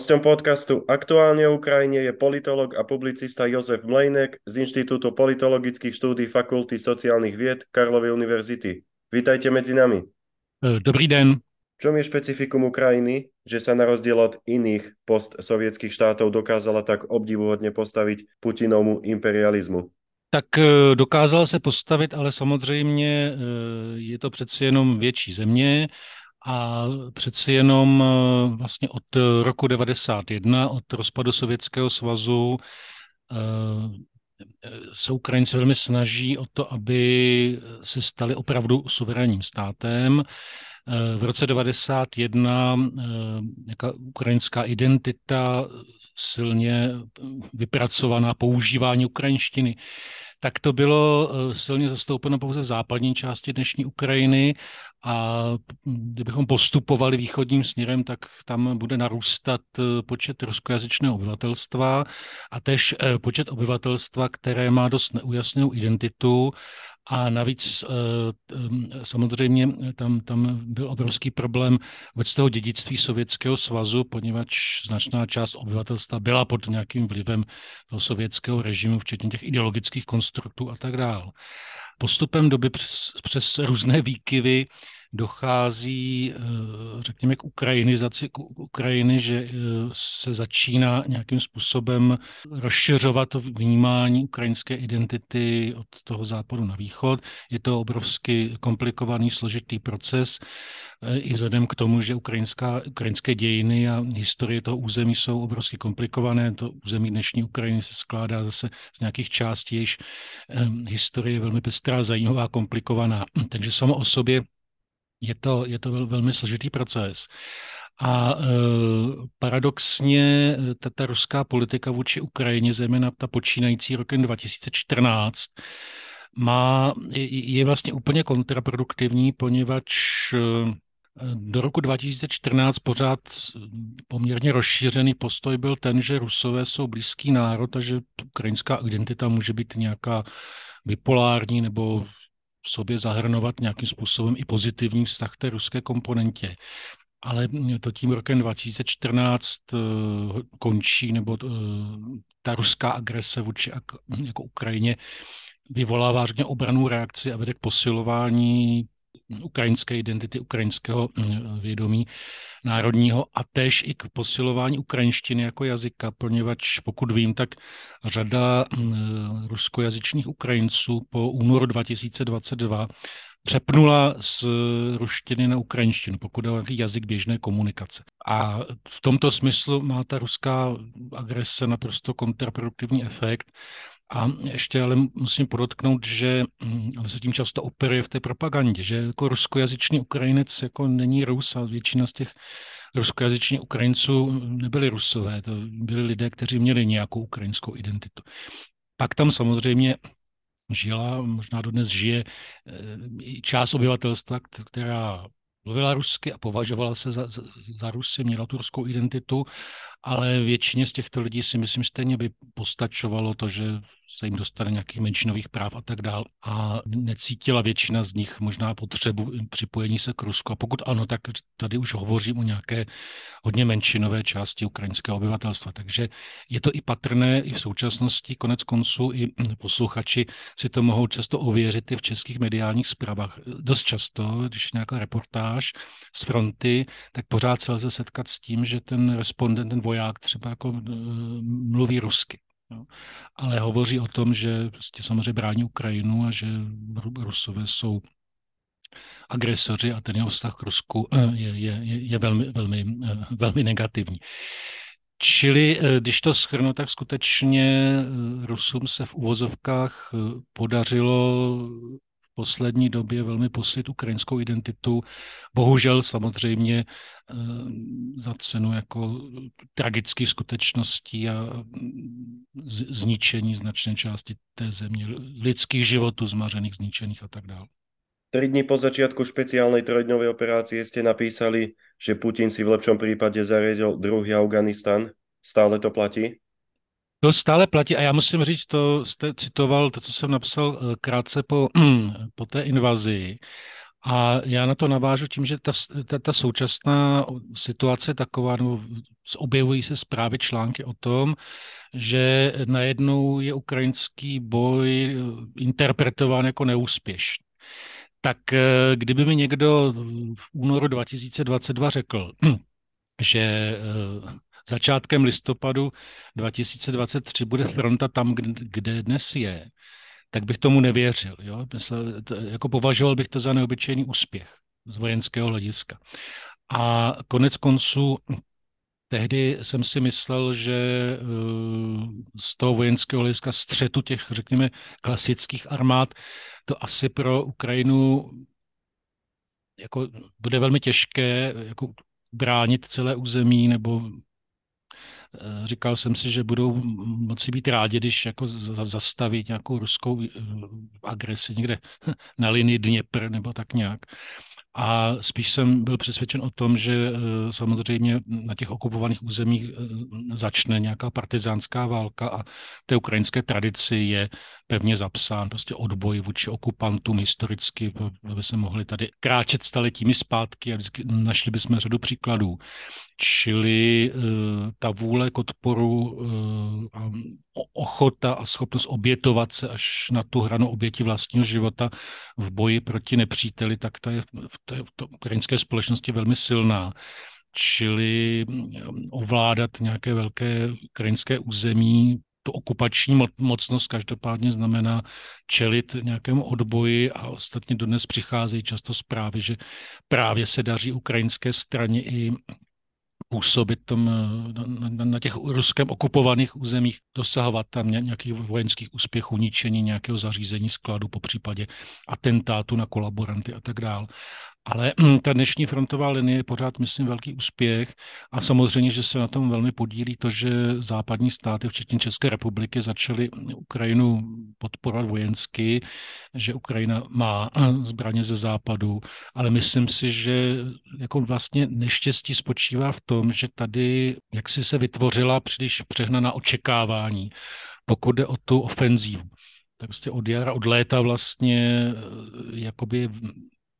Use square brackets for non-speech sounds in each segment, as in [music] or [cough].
Hostom podcastu Aktuálne o Ukrajine je politolog a publicista Jozef Mlejnek z Inštitútu politologických štúdí Fakulty sociálnych vied Karlovy univerzity. Vítajte medzi nami. E, dobrý den. Čom je špecifikum Ukrajiny, že sa na rozdiel od iných postsovietských štátov dokázala tak obdivuhodne postaviť Putinovmu imperializmu? Tak e, dokázal se postavit, ale samozřejmě e, je to přeci jenom větší země a přeci jenom eh, vlastně od roku 91, od rozpadu Sovětského svazu, eh, se Ukrajinci velmi snaží o to, aby se stali opravdu suverénním státem. Eh, v roce 91 jaká ukrajinská identita silně vypracovaná používání ukrajinštiny tak to bylo silně zastoupeno pouze v západní části dnešní Ukrajiny a kdybychom postupovali východním směrem, tak tam bude narůstat eh, počet ruskojazyčného obyvatelstva a tež eh, počet obyvatelstva, které má dost neujasněnou identitu a navíc eh, samozřejmě tam, tam byl obrovský problém vůbec toho dědictví Sovětského svazu, poněvadž značná část obyvatelstva byla pod nějakým vlivem toho sovětského režimu, včetně těch ideologických konstruktů a tak dále postupem doby přes, přes různé výkyvy dochází, eh, řekněme, k ukrajinizaci k Ukrajiny, že eh, se začíná nějakým způsobem rozšiřovat to vnímání ukrajinské identity od toho západu na východ. Je to obrovsky komplikovaný, složitý proces, eh, i vzhledem k tomu, že ukrajinská, ukrajinské dějiny a historie toho území jsou obrovsky komplikované. To území dnešní Ukrajiny se skládá zase z nějakých částí, jejíž historie je velmi pestrá, zajímavá, komplikovaná. [clears throat] Takže samo o sobě je to, je to vel, velmi složitý proces. A e, paradoxně ta, ta ruská politika vůči Ukrajině, zejména ta počínající rokem 2014, má, je, je vlastně úplně kontraproduktivní, poněvadž e, do roku 2014 pořád poměrně rozšířený postoj byl ten, že Rusové jsou blízký národ a že ukrajinská identita může být nějaká bipolární nebo v sobě zahrnovat nějakým způsobem i pozitivní vztah té ruské komponentě. Ale to tím rokem 2014 eh, končí, nebo eh, ta ruská agrese vůči jako Ukrajině vyvolává řekně obranou reakci a vede k posilování ukrajinské identity, ukrajinského mm, vědomí národního a též i k posilování ukrajinštiny jako jazyka, poněvadž pokud vím, tak řada mm, ruskojazyčných Ukrajinců po únoru 2022 přepnula z ruštiny na ukrajinštinu, pokud je jazyk běžné komunikace. A v tomto smyslu má ta ruská agrese naprosto kontraproduktivní efekt a ještě ale musím podotknout, že mm, ale se tím často operuje v té propagandě, že jako ruskojazyčný Ukrajinec jako není Rus a většina z těch ruskojazyčných Ukrajinců nebyli Rusové, to byli lidé, kteří měli nějakou ukrajinskou identitu. Pak tam samozřejmě žila, možná dodnes žije eh, část obyvatelstva, která mluvila rusky a považovala se za, za, za Rusy, měla tu ruskou identitu, ale většině z těchto lidí si myslím stejně by postačovalo to, že se jim dostane nějakých menšinových práv a tak dál. A necítila většina z nich možná potřebu připojení se k Rusku. A pokud ano, tak tady už hovořím o nějaké hodně menšinové části ukrajinského obyvatelstva. Takže je to i patrné i v současnosti, konec konců i posluchači si to mohou často ověřit i v českých mediálních zprávách. Dost často, když je nějaká reportáž z fronty, tak pořád se lze setkat s tím, že ten respondent, ten voják třeba jako eh, mluví rusky. Jo. Ale hovoří o tom, že prostě samozřejmě brání Ukrajinu a že Rusové jsou agresoři a ten jeho vztah k Rusku eh, je, je, je velmi, velmi, eh, velmi negativní. Čili když to schrnu, tak skutečně Rusům se v uvozovkách podařilo poslední době velmi poslit ukrajinskou identitu. Bohužel samozřejmě eh, za cenu jako tragických skutečností a zničení značné části té země, lidských životů zmařených, zničených a tak dále. Tři dny po začátku špeciálnej trojdňovej operácie ste napísali, že Putin si v lepšom prípade zariadil druhý Afganistan. Stále to platí? To stále platí a já musím říct, to jste citoval, to, co jsem napsal eh, krátce po, [clears throat] po té invazi. A já na to navážu tím, že ta, ta, ta současná situace je taková, nebo objevují se zprávy, články o tom, že najednou je ukrajinský boj interpretován jako neúspěšný. Tak eh, kdyby mi někdo v únoru 2022 řekl, [clears throat] že eh, začátkem listopadu 2023 bude fronta tam, kde dnes je, tak bych tomu nevěřil. Jo? Myslel, jako považoval bych to za neobyčejný úspěch z vojenského hlediska. A konec konců tehdy jsem si myslel, že eh, z toho vojenského hlediska střetu těch, řekněme, klasických armád, to asi pro Ukrajinu jako bude velmi těžké jako bránit celé území nebo říkal jsem si, že budou moci být rádi, když jako zastaví nějakou ruskou eh, agresi někde [laughs] na linii Dněpr nebo tak nějak. A spíš jsem byl přesvědčen o tom, že eh, samozřejmě na těch okupovaných územích začne nějaká partizánská válka a té ukrajinské tradici je pevně zapsán prostě odboj vůči okupantům historicky, aby se mohli tady kráčet staletími zpátky a našli bychom řadu příkladů. Čili ta vůle k odporu, a ochota a schopnost obětovat se až na tu hranu oběti vlastního života v boji proti nepříteli, tak ta je v té, v ukrajinské společnosti velmi silná. Čili ovládat nějaké velké ukrajinské území tu okupační mocnost každopádně znamená čelit nějakému odboji a ostatně dodnes přicházejí často zprávy, že právě se daří ukrajinské straně i působit tom, na, na, na těch ruskem okupovaných územích, dosahovat tam nějakých vojenských úspěchů, ničení nějakého zařízení skladu, po případě atentátu na kolaboranty a tak dále. Ale hm, ta dnešní frontová linie je pořád, myslím, velký úspěch a samozřejmě, že se na tom velmi podílí to, že západní státy, včetně České republiky, začaly Ukrajinu podporovat vojensky, že Ukrajina má hm, zbraně ze západu, ale myslím si, že jako vlastně neštěstí spočívá v tom, že tady jaksi se vytvořila příliš přehnaná očekávání, pokud jde o tu ofenzívu. Tak prostě od jara, od léta vlastně hm, jakoby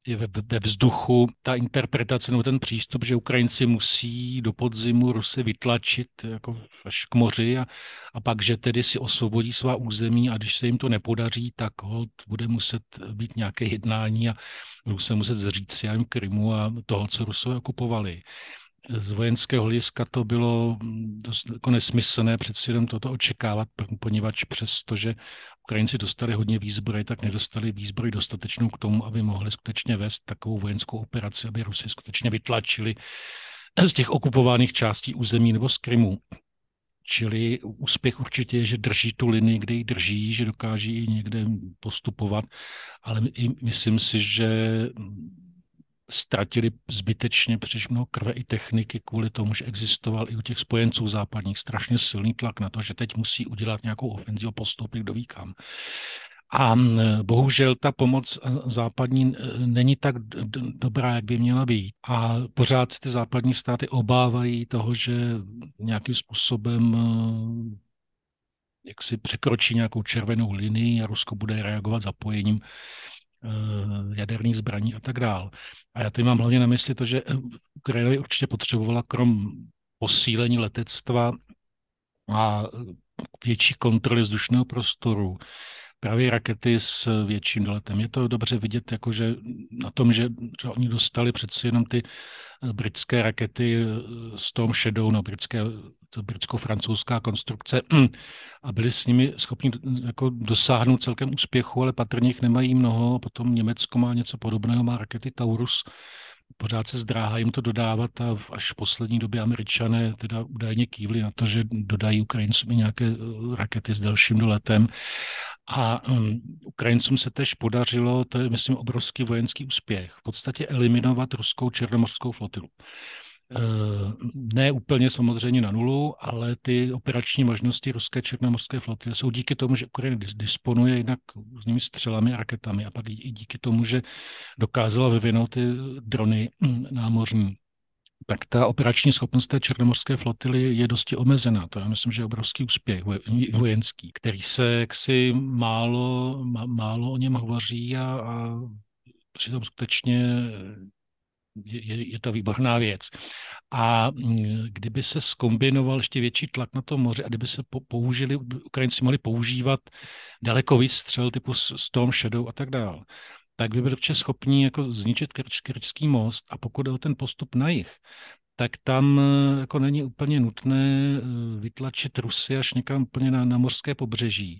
je ve, ve vzduchu ta interpretace nebo ten přístup, že Ukrajinci musí do podzimu Rusy vytlačit jako až k moři a, a pak, že tedy si osvobodí svá území a když se jim to nepodaří, tak hold bude muset být nějaké jednání a budou se muset zříct si Krymu a toho, co Rusové okupovali z vojenského hlediska to bylo dost jako nesmyslné přeci jenom toto očekávat, poněvadž přesto, že Ukrajinci dostali hodně výzbroj, tak nedostali výzbroj dostatečnou k tomu, aby mohli skutečně vést takovou vojenskou operaci, aby Rusy skutečně vytlačili z těch okupovaných částí území nebo z Krymu. Čili úspěch určitě je, že drží tu linii, kde ji drží, že dokáží někde postupovat, ale myslím si, že ztratili zbytečně příliš mnoho krve i techniky kvůli tomu, že existoval i u těch spojenců západních strašně silný tlak na to, že teď musí udělat nějakou ofenzivu, postoupit do výkam. A bohužel ta pomoc západní není tak dobrá, jak by měla být. A pořád ty západní státy obávají toho, že nějakým způsobem jak si překročí nějakou červenou linii a Rusko bude reagovat zapojením jaderných zbraní a tak dál. A já tady mám hlavně na mysli to, že Ukrajina určitě potřebovala krom posílení letectva a větší kontroly vzdušného prostoru, právě rakety s větším doletem. Je to dobře vidět jakože na tom, že, že oni dostali přeci jenom ty eh, britské rakety s tom Shadow, no, britské, to britsko-francouzská konstrukce [clears throat] a byli s nimi schopni jako dosáhnout celkem úspěchu, ale patrně jich nemají mnoho. Potom Německo má něco podobného, má rakety Taurus, pořád se zdráhá jim to dodávat a až v poslední době američané teda údajně kývli na to, že dodají Ukrajincům nějaké eh, rakety s delším doletem. A um, Ukrajincům se tež podařilo, to je myslím obrovský vojenský úspěch, v podstatě eliminovat ruskou černomořskou flotilu. Uh, ne úplně samozřejmě na nulu, ale ty operační možnosti ruské černomorské flotily jsou díky tomu, že Ukrajina disponuje jinak různými střelami a raketami a pak i díky tomu, že dokázala vyvinout ty drony hm, námořní tak ta operační schopnost té černomorské flotily je dosti omezená. To já myslím, že je obrovský úspěch vojenský, který se jaksi málo, málo o něm hovoří a, a přitom skutečně je, je to výborná věc. A mm, kdyby se skombinoval ještě větší tlak na to moře a kdyby se použili, Ukrajinci mohli používat daleko víc střel typu Storm Shadow a tak dále, tak by byli schopni jako zničit Kerčský most a pokud je o ten postup na jich, tak tam eh, jako není úplně nutné eh, vytlačit Rusy až někam úplně na, na mořské pobřeží.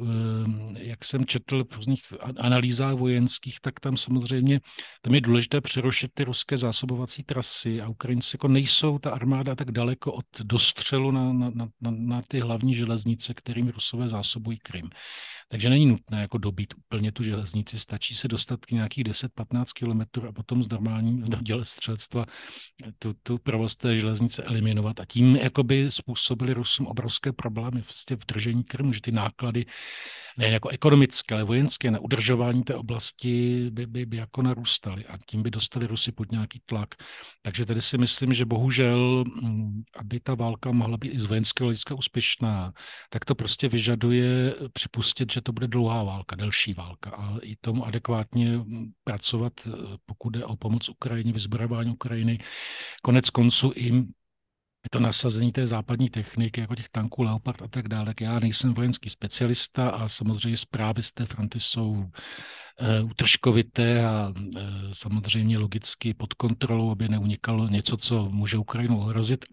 Ehm, jak jsem četl v různých analýzách vojenských, tak tam samozřejmě tam je důležité přerušit ty ruské zásobovací trasy a Ukrajinci jako nejsou ta armáda tak daleko od dostřelu na, na, na, na ty hlavní železnice, kterým Rusové zásobují Krym. Takže není nutné jako dobít úplně tu železnici, stačí se dostat k nějakých 10-15 kilometrů a potom z normální děle střelectva tu, tu provoz té železnice eliminovat a tím jakoby způsobili Rusům obrovské problémy vlastně v držení Krymu, že ty náklady nejen jako ekonomické, ale vojenské na udržování té oblasti by, by, by jako narůstaly a tím by dostali Rusy pod nějaký tlak. Takže tady si myslím, že bohužel, mm, aby ta válka mohla být i z vojenského hlediska úspěšná, tak to prostě vyžaduje připustit, že to bude dlouhá válka, delší válka a i tomu adekvátně mm, pracovat, eh, pokud jde o pomoc Ukrajině, vyzbrojování Ukrajiny. Konec konců i to nasazení té západní techniky, jako těch tanků Leopard a tak dále. Já nejsem vojenský specialista a samozřejmě zprávy z té fronty jsou e, utržkovité a e, samozřejmě logicky pod kontrolou, aby neunikalo něco, co může Ukrajinu ohrozit.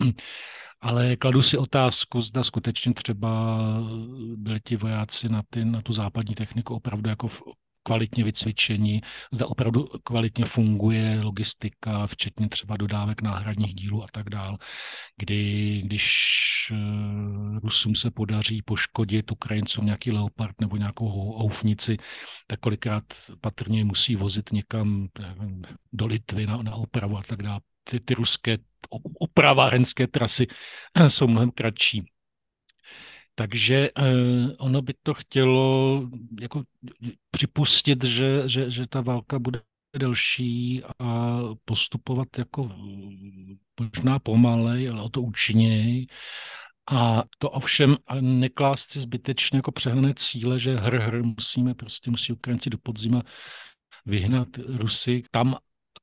Ale kladu si otázku, zda skutečně třeba byli ti vojáci na, ty, na tu západní techniku opravdu jako v, kvalitně vycvičení, zda opravdu kvalitně funguje logistika, včetně třeba dodávek náhradních dílů a tak dál, kdy když eh, Rusům se podaří poškodit Ukrajincům nějaký Leopard nebo nějakou houfnici, tak kolikrát patrně musí vozit někam do Litvy na, na opravu a tak dále. Ty, ty ruské opravárenské trasy [clears throat] jsou mnohem kratší. Takže eh, ono by to chtělo jako připustit, že, že, že ta válka bude delší a postupovat jako možná pomalej, ale o to účinněji. A to ovšem neklást si zbytečně jako přehnané cíle, že hr, hr musíme prostě, musí Ukrajinci do podzima vyhnat Rusy tam,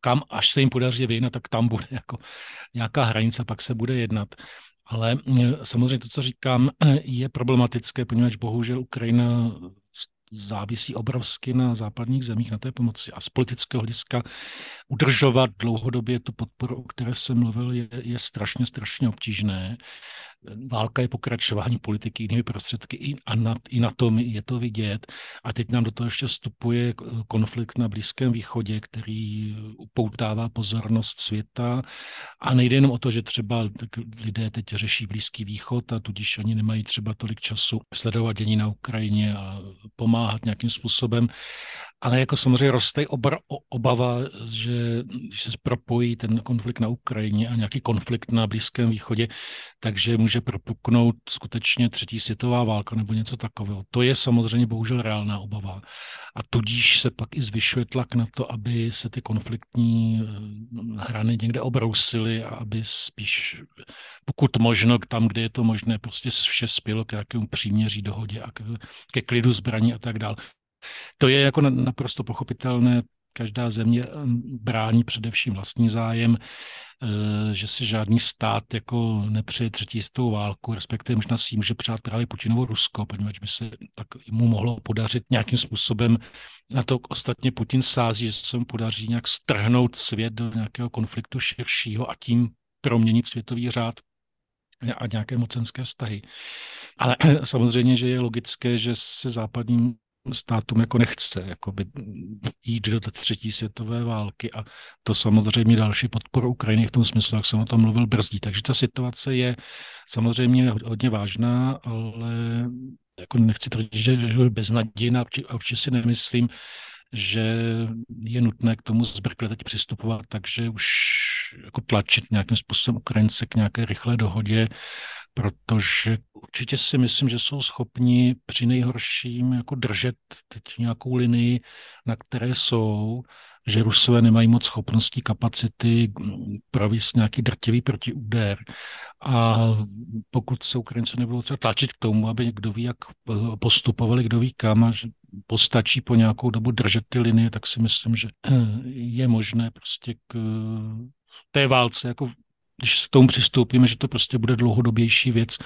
kam až se jim podaří vyhnat, tak tam bude [laughs] jako nějaká hranice, pak se bude jednat. Ale mm, samozřejmě to, co říkám, [clears throat] je problematické, poněvadž bohužel Ukrajina závisí obrovsky na západních zemích, na té pomoci. A z politického hlediska udržovat dlouhodobě tu podporu, o které jsem mluvil, je, je strašně, strašně obtížné válka je pokračování politiky jinými prostředky i, a na, i na tom je to vidět. A teď nám do toho ještě vstupuje konflikt na Blízkém východě, který upoutává pozornost světa. A nejde jenom o to, že třeba lidé teď řeší Blízký východ a tudíž ani nemají třeba tolik času sledovat dění na Ukrajině a pomáhat nějakým způsobem, ale jako samozřejmě roste obr, obava, že když se propojí ten konflikt na Ukrajině a nějaký konflikt na Blízkém východě, takže může propuknout skutečně třetí světová válka nebo něco takového. To je samozřejmě bohužel reálná obava. A tudíž se pak i zvyšuje tlak na to, aby se ty konfliktní eh, hrany někde obrousily a aby spíš, pokud možno, tam, kde je to možné, prostě vše spělo k nějakému příměří, dohodě a ke klidu zbraní a tak dále. To je jako naprosto pochopitelné. Každá země brání především vlastní zájem, eh, že si žádný stát jako nepřeje třetí světovou válku, respektive možná si může přát právě Putinovo Rusko, poněvadž by se tak mu mohlo podařit nějakým způsobem, na to ostatně Putin sází, že se mu podaří nějak strhnout svět do nějakého konfliktu širšího a tím proměnit světový řád a nějaké mocenské vztahy. Ale [clears throat] samozřejmě, že je logické, že se západním státům jako nechce jakoby, jít do třetí světové války a to samozřejmě další podporu Ukrajiny v tom smyslu, jak jsem o tom mluvil, brzdí. Takže ta situace je samozřejmě hodně vážná, ale jako nechci tvrdit, že je beznadějná a určitě si nemyslím, že je nutné k tomu zbrkle teď přistupovat, takže už jako tlačit nějakým způsobem Ukrajince k nějaké rychlé dohodě, protože určitě si myslím, že jsou schopni při nejhorším jako držet teď nějakou linii, na které jsou, že Rusové nemají moc schopností, kapacity provést nějaký drtivý protiúder. A pokud se Ukrajinci nebudou třeba tlačit k tomu, aby kdo ví, jak postupovali, kdo ví kam, a že postačí po nějakou dobu držet ty linie, tak si myslím, že je možné prostě k té válce, jako když k tomu přistoupíme, že to prostě bude dlouhodobější věc,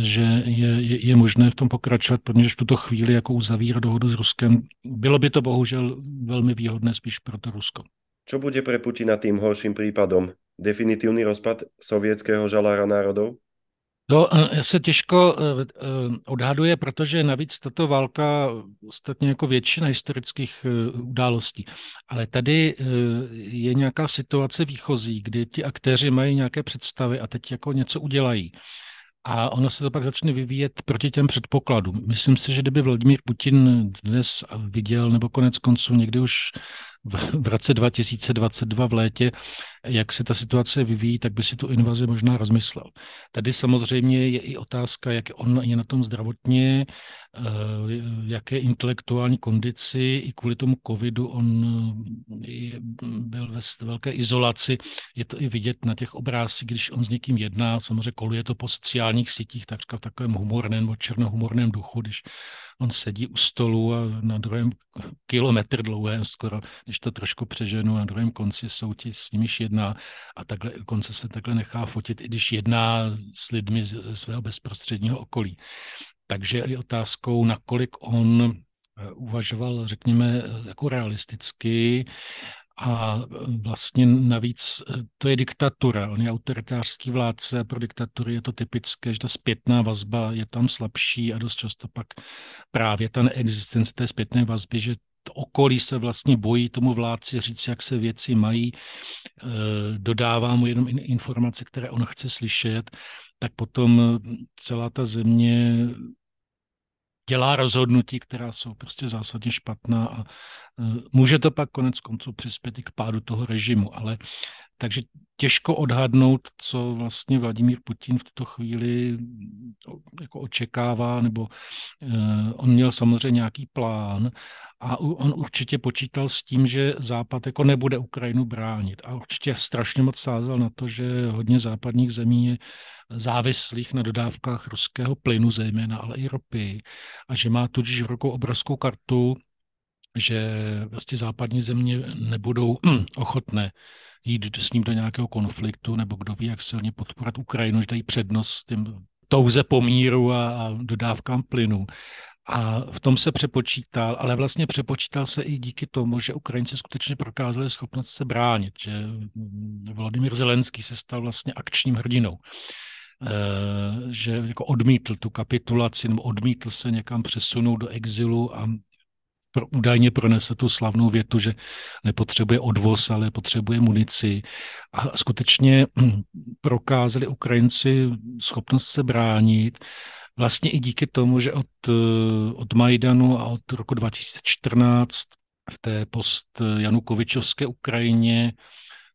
že je, je, je možné v tom pokračovat, protože v tuto chvíli jako uzavírá dohodu s Ruskem, bylo by to bohužel velmi výhodné spíš pro to Rusko. Čo bude pre Putina tým horším prípadom? Definitívny rozpad sovětského žalára národov? To eh, se těžko eh, eh, odhaduje, protože navíc tato válka ostatně jako většina historických událostí. Ale tady je nějaká situace výchozí, kdy ti aktéři mají nějaké představy a teď jako něco udělají. A ono se to pak začne vyvíjet proti těm předpokladům. Myslím si, že kdyby Vladimír Putin dnes viděl, nebo konec konců někdy už v, roce 2022 v létě, jak se ta situace vyvíjí, tak by si tu invazi možná rozmyslel. Tady samozřejmě je i otázka, jak on je na tom zdravotně, eh, jaké intelektuální kondici, i kvůli tomu covidu on eh, byl ve velké izolaci. Je to i vidět na těch obrázcích, když on s někým jedná, samozřejmě koluje to po sociálních sítích, takřka v takovém humorném nebo černohumorném duchu, když on sedí u stolu a na druhém kilometr dlouhém skoro, když to trošku přeženu, na druhém konci jsou ti s nimiž jedná a takhle konce se takhle nechá fotit, i když jedná s lidmi ze svého bezprostředního okolí. Takže je otázkou, nakolik on eh, uvažoval, řekněme, jako realisticky a vlastně navíc eh, to je diktatura, on je autoritářský vládce, pro diktatury je to typické, že ta zpětná vazba je tam slabší a dost často pak právě ta neexistence té zpětné vazby, že okolí se vlastně bojí tomu vládci říct, jak se věci mají, eh, dodává mu jenom informace, které on chce slyšet, tak potom celá ta země dělá rozhodnutí, která jsou prostě zásadně špatná a e, může to pak konec konců přispět i k pádu toho režimu, ale takže těžko odhadnout, co vlastně Vladimír Putin v tuto chvíli jako očekává, nebo uh, on měl samozřejmě nějaký plán a on určitě počítal s tím, že Západ jako nebude Ukrajinu bránit. A určitě strašně moc sázel na to, že hodně západních zemí je závislých na dodávkách ruského plynu zejména, ale i ropy a že má tudíž v rukou obrovskou kartu, že vlastně západní země nebudou [clears throat] ochotné jít s ním do nějakého konfliktu, nebo kdo ví, jak silně podporovat Ukrajinu, že dají přednost tím touze pomíru a, a dodávkám plynu. A v tom se přepočítal, ale vlastně přepočítal se i díky tomu, že Ukrajinci skutečně prokázali schopnost se bránit, že Vladimír Zelenský se stal vlastně akčním hrdinou. Eh, že jako odmítl tu kapitulaci nebo odmítl se někam přesunout do exilu a pro, údajně pronese tu slavnou větu, že nepotřebuje odvoz, ale potřebuje munici. A skutečně [clears throat] prokázali Ukrajinci schopnost se bránit, vlastně i díky tomu, že od, eh, od Majdanu a od roku 2014 v té post Janukovičovské Ukrajině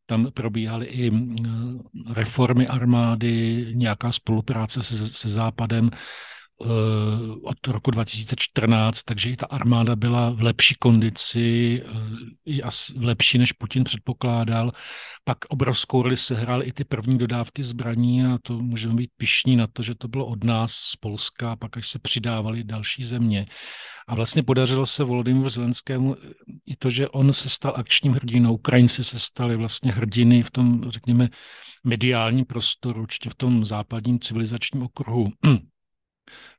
tam probíhaly i mm, reformy armády, nějaká spolupráce se, se Západem eh, od roku 2014, takže i ta armáda byla v lepší kondici, eh, i asi lepší, než Putin předpokládal. Pak obrovskou roli sehrály i ty první dodávky zbraní a to můžeme být pišní na to, že to bylo od nás z Polska, pak až se přidávaly další země. A vlastně podařilo se Volodymyru Zelenskému i to, že on se stal akčním hrdinou. Ukrajinci se stali vlastně hrdiny v tom, řekněme, mediálním prostoru, určitě v tom západním civilizačním okruhu.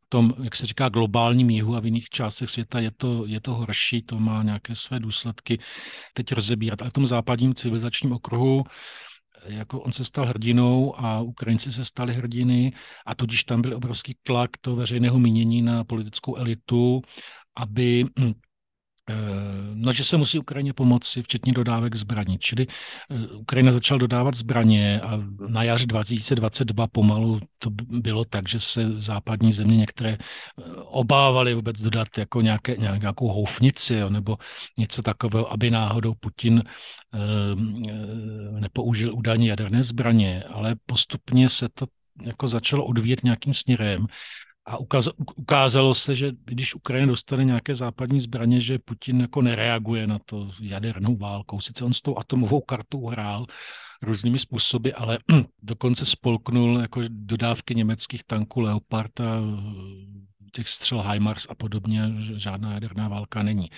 Tom, jak se říká, globálním jihu a v jiných částech světa je to, je to horší, to má nějaké své důsledky teď rozebírat. Ale v tom západním civilizačním okruhu jako on se stal hrdinou a Ukrajinci se stali hrdiny a tudíž tam byl obrovský tlak toho veřejného mínění na politickou elitu, aby hm, no, že se musí Ukrajině pomoci, včetně dodávek zbraní. Čili eh, Ukrajina začala dodávat zbraně a na jaře 2022 pomalu to bylo tak, že se západní země některé eh, obávaly vůbec dodat jako nějaké, nějakou houfnici nebo něco takového, aby náhodou Putin nepoužil údajně jaderné zbraně, ale postupně se to jako začalo odvíjet nějakým směrem a ukázalo se, že když Ukrajina dostane nějaké západní zbraně, že Putin jako nereaguje na to jadernou válkou. Sice on s tou atomovou kartou hrál různými způsoby, ale [clears throat] dokonce spolknul jako dodávky německých tanků Leopard a těch střel HIMARS a podobně žádná jaderná válka není.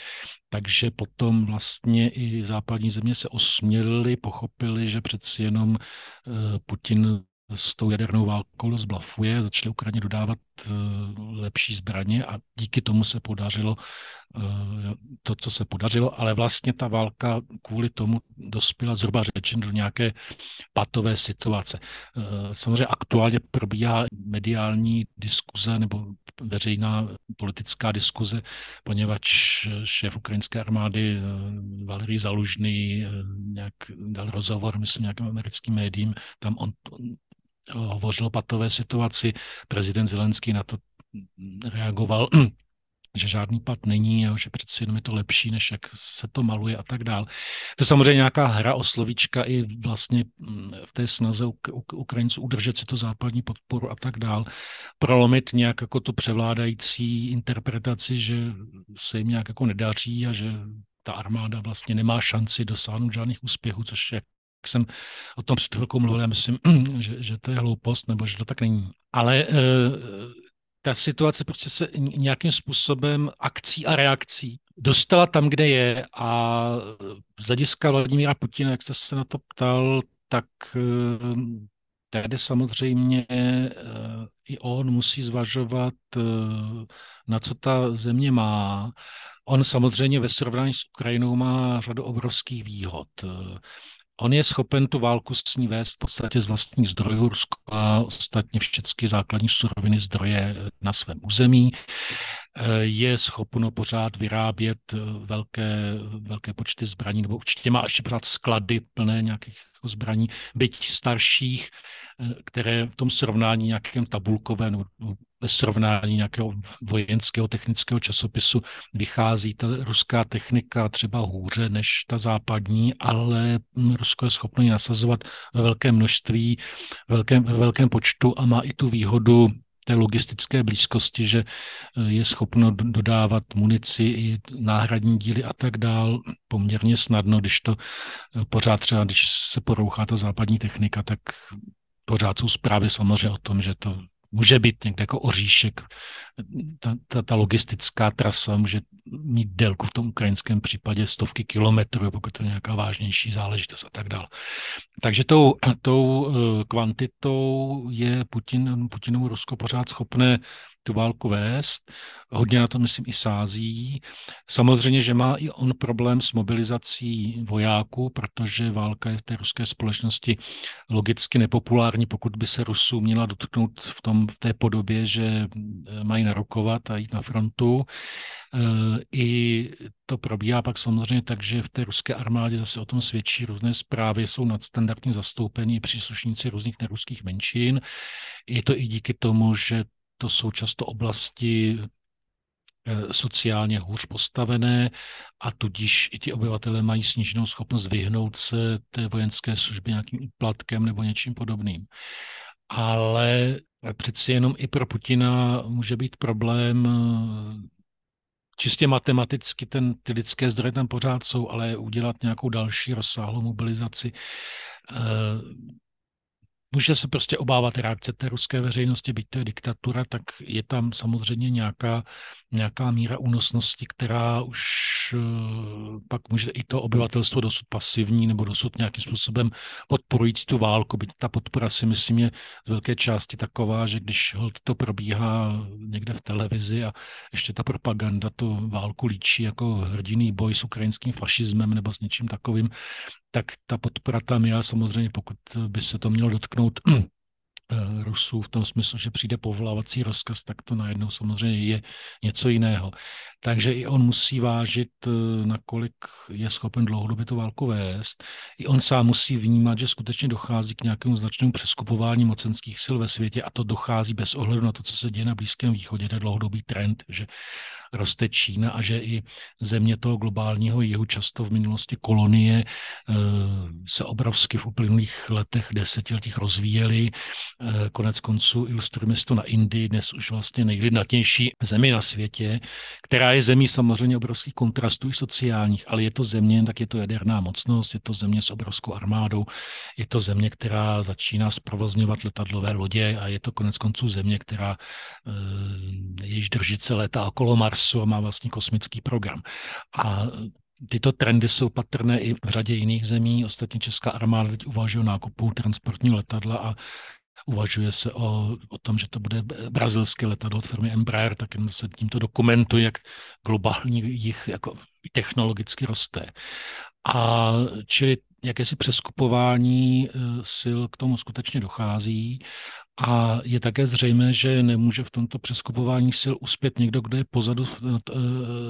Takže potom vlastně i západní země se osmělili, pochopili, že přeci jenom Putin s tou jadernou válkou zblafuje, začali Ukrajině dodávat eh, lepší zbraně a díky tomu se podařilo eh, to, co se podařilo, ale vlastně ta válka kvůli tomu dospěla zhruba řečen do nějaké patové situace. Eh, samozřejmě aktuálně probíhá mediální diskuze nebo veřejná politická diskuze, poněvadž šéf ukrajinské armády Valery Zalužný nějak dal rozhovor, myslím, nějakým americkým médiím, tam on hovořil o patové situaci. Prezident Zelenský na to reagoval, [clears throat] že žádný pad není a že přeci jenom je to lepší, než jak se to maluje a tak dál. To je samozřejmě nějaká hra o slovíčka i vlastně mm, v té snaze Ukrajinců udržet si to západní podporu a tak dál, prolomit nějak jako tu převládající interpretaci, že se jim nějak jako nedaří a že ta armáda vlastně nemá šanci dosáhnout žádných úspěchů, což je jsem o tom před chvilkou mluvil, já myslím, [clears throat] že, že to je hloupost, nebo že to tak není. Ale e, ta situace prostě se nějakým způsobem akcí a reakcí dostala tam, kde je a z hlediska Vladimíra Putina, jak jste se na to ptal, tak e, tady samozřejmě e, i on musí zvažovat, na co ta země má. On samozřejmě ve srovnání s Ukrajinou má řadu obrovských výhod. On je schopen tu válku s ní vést v podstatě z vlastních zdrojů. Rusko a ostatně všechny základní suroviny zdroje na svém území. Je schopno pořád vyrábět velké, velké počty zbraní, nebo určitě má ještě pořád sklady plné nějakých zbraní, byť starších, které v tom srovnání nějakém tabulkovém ve srovnání nějakého vojenského technického časopisu vychází ta ruská technika třeba hůře než ta západní, ale Rusko je schopno ji nasazovat ve velkém množství, velkém, ve velkém počtu a má i tu výhodu té logistické blízkosti, že je schopno dodávat munici i náhradní díly a tak dál poměrně snadno, když to pořád třeba, když se porouchá ta západní technika, tak pořád jsou zprávy samozřejmě o tom, že to může být někde jako oříšek. Ta, ta, ta logistická trasa může mít délku v tom ukrajinském případě stovky kilometrů, pokud to je nějaká vážnější záležitost a tak dále. Takže tou, tou eh, kvantitou je Putin, Putinovu Rusko pořád schopné tu válku vést. Hodně na to, myslím, i sází. Samozřejmě, že má i on problém s mobilizací vojáků, protože válka je v té ruské společnosti logicky nepopulární, pokud by se Rusů měla dotknout v, tom, v té podobě, že eh, mají narokovat a jít na frontu. Eh, I to probíhá pak samozřejmě tak, že v té ruské armádě zase o tom svědčí různé zprávy, jsou nadstandardně zastoupení příslušníci různých neruských menšin. Je to i díky tomu, že to jsou často oblasti eh, sociálně hůř postavené a tudíž i ti obyvatelé mají sníženou schopnost vyhnout se té vojenské službě nějakým úplatkem nebo něčím podobným. Ale přeci jenom i pro Putina může být problém čistě matematicky ten, ty lidské zdroje tam pořád jsou, ale udělat nějakou další rozsáhlou mobilizaci eh, může se prostě obávat reakce té ruské veřejnosti, byť to je diktatura, tak je tam samozřejmě nějaká, nějaká míra únosnosti, která už eh, pak může i to obyvatelstvo dosud pasivní nebo dosud nějakým způsobem podporující tu válku. Byť ta podpora si myslím je z velké části taková, že když to probíhá někde v televizi a ještě ta propaganda tu válku líčí jako hrdiný boj s ukrajinským fašismem nebo s něčím takovým, tak ta podpora tam je samozřejmě, pokud by se to mělo dotknout [clears throat] eh, Rusů v tom smyslu, že přijde povolávací rozkaz, tak to najednou samozřejmě je něco jiného. Takže i on musí vážit, eh, nakolik je schopen dlouhodobě tu válku vést. I on sám musí vnímat, že skutečně dochází k nějakému značnému přeskupování mocenských sil ve světě a to dochází bez ohledu na to, co se děje na Blízkém východě. To je dlouhodobý trend, že roste Čína a že i země toho globálního jihu, často v minulosti kolonie, eh, se obrovsky v uplynulých letech, desetiletích rozvíjely. Eh, konec konců ilustrujeme to na Indii, dnes už vlastně nejlidnatější zemi na světě, která je zemí samozřejmě obrovských kontrastů i sociálních, ale je to země, tak je to jaderná mocnost, je to země s obrovskou armádou, je to země, která začíná zprovozňovat letadlové lodě a je to konec konců země, která e, již se léta okolo Marsu a má vlastní kosmický program. A Tyto trendy jsou patrné i v řadě jiných zemí. Ostatně Česká armáda teď uvažuje o nákupu transportní letadla a uvažuje se o, o tom, že to bude brazilské letadlo od firmy Embraer, tak se tímto dokumentuje, jak globální jich jako technologicky roste. A čili jakési přeskupování eh, sil k tomu skutečně dochází a je také zřejmé, že nemůže v tomto přeskupování sil uspět někdo, kdo je pozadu eh,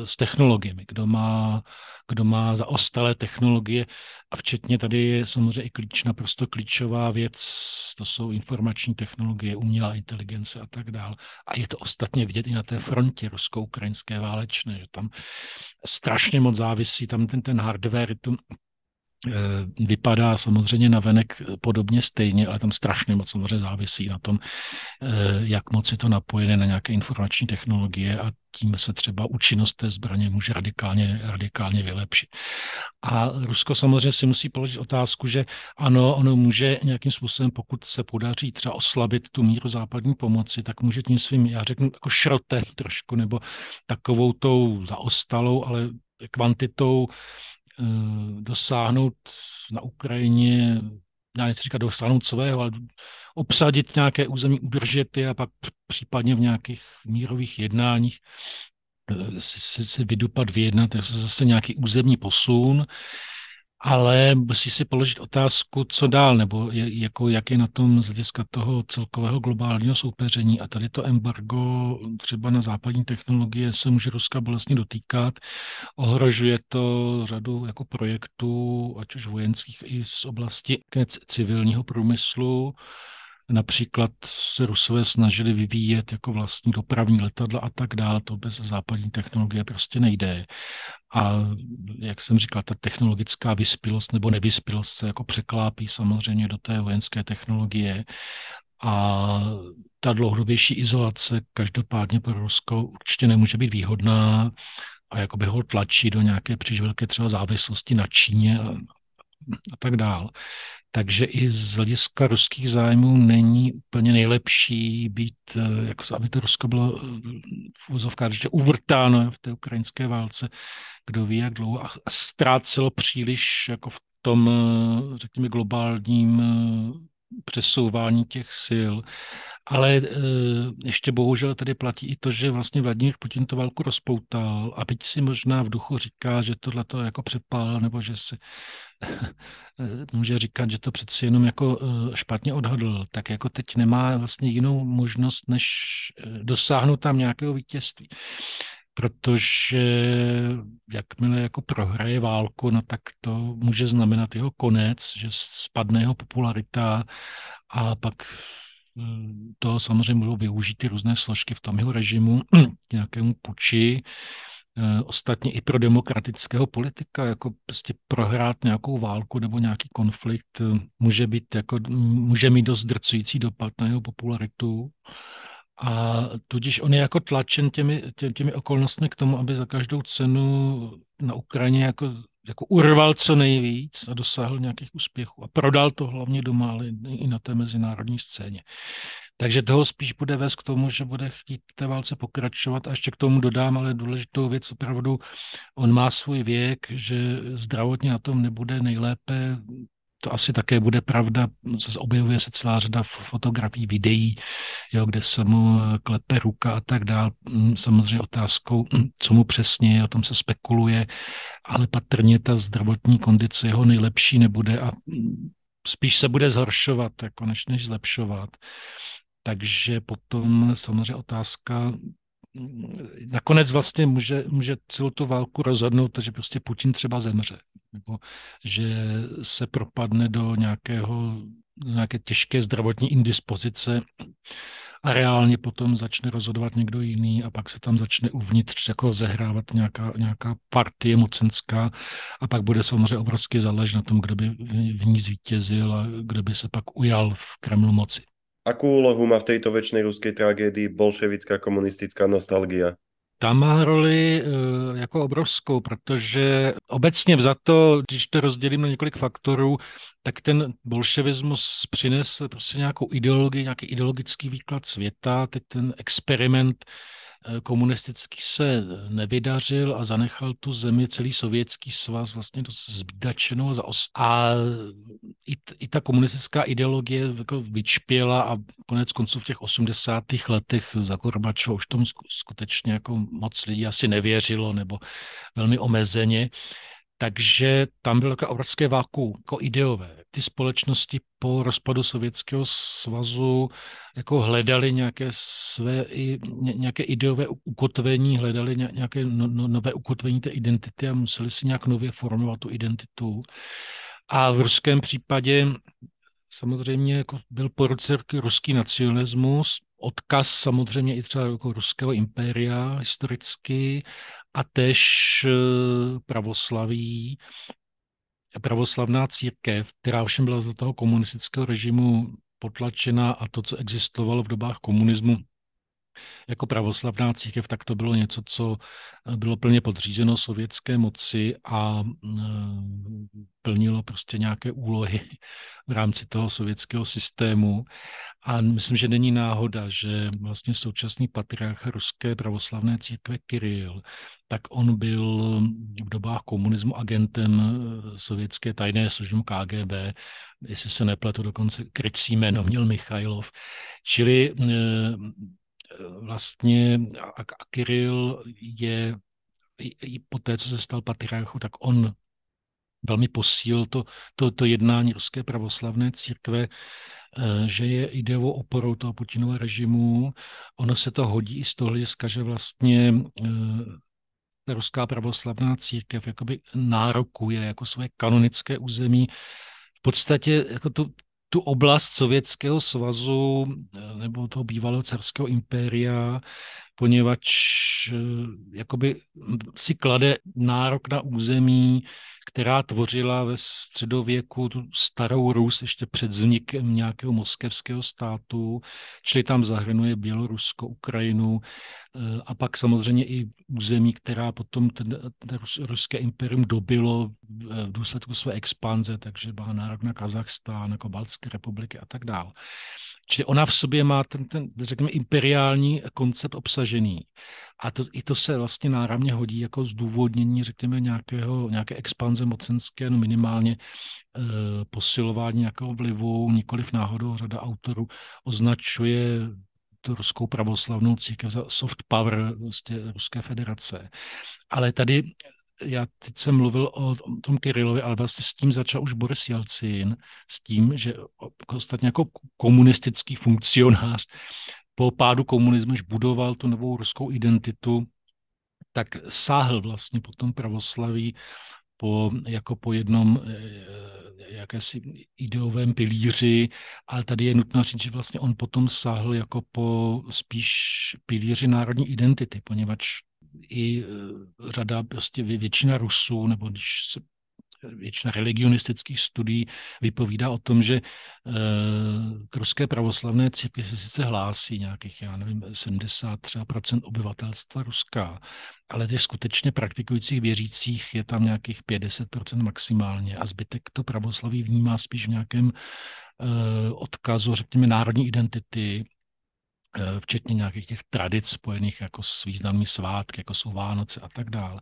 s technologiemi, kdo má, kdo má zaostalé technologie a včetně tady je samozřejmě i klíč, naprosto klíčová věc, to jsou informační technologie, umělá inteligence a tak dále. A je to ostatně vidět i na té frontě rusko-ukrajinské válečné, že tam strašně moc závisí, tam ten, ten hardware, to, vypadá samozřejmě na venek podobně stejně, ale tam strašně moc samozřejmě závisí na tom, eh, jak moc je to napojené na nějaké informační technologie a tím se třeba účinnost té zbraně může radikálně, radikálně vylepšit. A Rusko samozřejmě si musí položit otázku, že ano, ono může nějakým způsobem, pokud se podaří třeba oslabit tu míru západní pomoci, tak může tím svým, já řeknu, jako šrotem trošku, nebo takovou tou zaostalou, ale kvantitou Eh, dosáhnout na Ukrajině, já nechci říkat dosáhnout svého, ale obsadit nějaké území, udržet je a pak případně v nějakých mírových jednáních eh, si, si, si vydupat, vyjednat, je zase nějaký územní posun ale musí si položit otázku, co dál, nebo je, jako, jak je na tom z hlediska toho celkového globálního soupeření. A tady to embargo třeba na západní technologie se může Ruska bolestně dotýkat. Ohrožuje to řadu jako projektů, ať už vojenských i z oblasti civilního průmyslu. Například se Rusové snažili vyvíjet jako vlastní dopravní letadla a tak dále. To bez západní technologie prostě nejde. A jak jsem říkal, ta technologická vyspělost nebo nevyspělost se jako překlápí samozřejmě do té vojenské technologie. A ta dlouhodobější izolace každopádně pro Rusko určitě nemůže být výhodná a jakoby ho tlačí do nějaké příliš velké třeba závislosti na Číně a, a tak dále. Takže i z hlediska ruských zájmů není úplně nejlepší být, eh, jako aby to Rusko bylo eh, v úzovkách ještě uvrtáno v té ukrajinské válce, kdo ví jak dlouho, a ztrácelo příliš jako v tom, eh, řekněme, globálním přesouvání těch sil. Ale ještě bohužel tady platí i to, že vlastně Vladimír Putin to válku rozpoutal a byť si možná v duchu říká, že tohle to jako přepál, nebo že se [laughs] může říkat, že to přeci jenom jako eh, špatně odhadl, tak jako teď nemá vlastně jinou možnost, než eh, dosáhnout tam nějakého vítězství. Protože jakmile jako prohraje válku, no tak to může znamenat jeho konec, že spadne jeho popularita a pak eh, to samozřejmě budou využít ty různé složky v tom jeho režimu [clears throat] k nějakému puči, Eh, ostatně i pro demokratického politika, jako prostě prohrát nějakou válku nebo nějaký konflikt eh, může být jako, může mít dost drcující dopad na jeho popularitu. A tudíž on je jako tlačen těmi, tě, těmi okolnostmi k tomu, aby za každou cenu na Ukrajině jako, jako urval co nejvíc a dosáhl nějakých úspěchů. A prodal to hlavně doma, ale i na té mezinárodní scéně. Takže toho spíš bude vést k tomu, že bude chtít té válce pokračovat. A ještě k tomu dodám, ale důležitou věc opravdu, on má svůj věk, že zdravotně na tom nebude nejlépe. To asi také bude pravda. Objevuje se celá řada fotografií, videí, jo, kde se mu klepe ruka a tak dál. Mm, samozřejmě otázkou, mm, co mu přesně je, o tom se spekuluje, ale patrně ta zdravotní kondice jeho nejlepší nebude a mm, spíš se bude zhoršovat, jako než, než zlepšovat. Takže potom samozřejmě otázka, nakonec vlastně může, může celou tu válku rozhodnout, že prostě Putin třeba zemře, nebo že se propadne do nějakého, nějaké těžké zdravotní indispozice a reálně potom začne rozhodovat někdo jiný a pak se tam začne uvnitř jako zehrávat nějaká, nějaká partie mocenská a pak bude samozřejmě obrovsky záležet na tom, kdo by v ní zvítězil a kdo by se pak ujal v Kremlu moci. Akú úlohu má v tejto väčšnej ruskej tragédii bolševická komunistická nostalgia? Ta má roli eh, jako obrovskou, protože obecně to, když to rozdělím na několik faktorů, tak ten bolševismus přinesl prostě nějakou ideologii, nějaký ideologický výklad světa, teď ten experiment komunistický se nevydařil a zanechal tu zemi celý sovětský svaz vlastně dost zbídačenou za os. A i, i ta komunistická ideologie jako vyčpěla a konec konců v těch 80. letech za Gorbačova už tomu skutečně jako moc lidí asi nevěřilo nebo velmi omezeně. Takže tam bylo takové obrovské váku, jako ideové. Ty společnosti po rozpadu Sovětského svazu jako hledali nějaké své nějaké ideové ukotvení, hledali nějaké no, no, nové ukotvení té identity a museli si nějak nově formovat tu identitu. A v ruském případě samozřejmě jako byl po roce ruský nacionalismus, odkaz samozřejmě i třeba jako ruského impéria historicky a tež eh, pravoslaví, pravoslavná církev, která ovšem byla za toho komunistického režimu potlačena a to, co existovalo v dobách komunismu jako pravoslavná církev, tak to bylo něco, co eh, bylo plně podřízeno sovětské moci a eh, plnilo prostě nějaké úlohy [laughs] v rámci toho sovětského systému. A myslím, že není náhoda, že vlastně současný patriarch ruské pravoslavné církve Kiril, tak on byl v dobách komunismu agentem eh, sovětské tajné služby KGB, jestli se nepletu, dokonce krycí jméno měl Michailov. Čili vlastně a, a Kiril je i, po té, co se stal patriarchou, tak on velmi posílil to, to, to jednání ruské pravoslavné církve, eh, že je ideovou oporou toho Putinova režimu. Ono se to hodí i z toho hlediska, že vlastně ta eh, ruská pravoslavná církev jakoby nárokuje jako své kanonické území v podstatě jako tu, tu oblast Sovětského svazu eh, nebo toho bývalého carského impéria, poněvadž eh, jakoby si klade nárok na území, která tvořila ve středověku tu starou Rus ještě před vznikem nějakého moskevského státu, čili tam zahrnuje Bělorusko, Ukrajinu eh, a pak samozřejmě i území, která potom ten, ten ruské imperium dobilo v důsledku své expanze, takže má nárok na Kazachstán, jako Baltské republiky a tak dále. Čili ona v sobě má ten, ten řekněme, imperiální koncept obsažený. A to, i to se vlastně náramně hodí jako zdůvodnění, řekněme, nějakého, nějaké expanze mocenské, no minimálně e, posilování nějakého vlivu, nikoliv náhodou řada autorů označuje tu ruskou pravoslavnou církev za soft power vlastně Ruské federace. Ale tady já teď jsem mluvil o tom Kirilovi, ale vlastně s tím začal už Boris Jelcin, s tím, že ostatně jako komunistický funkcionář po pádu komunismu, když budoval tu novou ruskou identitu, tak sáhl vlastně po tom pravoslaví po, jako po jednom eh, jakési ideovém pilíři, ale tady je nutno říct, že vlastně on potom sáhl jako po spíš pilíři národní identity, poněvadž i eh, řada, prostě většina Rusů, nebo když se většina religionistických studií vypovídá o tom, že eh, k ruské pravoslavné církvi se sice hlásí nějakých, já nevím, 70 třeba procent obyvatelstva Ruska, ale těch skutečně praktikujících věřících je tam nějakých 50% maximálně a zbytek to pravoslaví vnímá spíš v nějakém eh, odkazu, řekněme, národní identity, včetně nějakých těch tradic spojených jako s významnými svátky, jako jsou Vánoce a tak dále.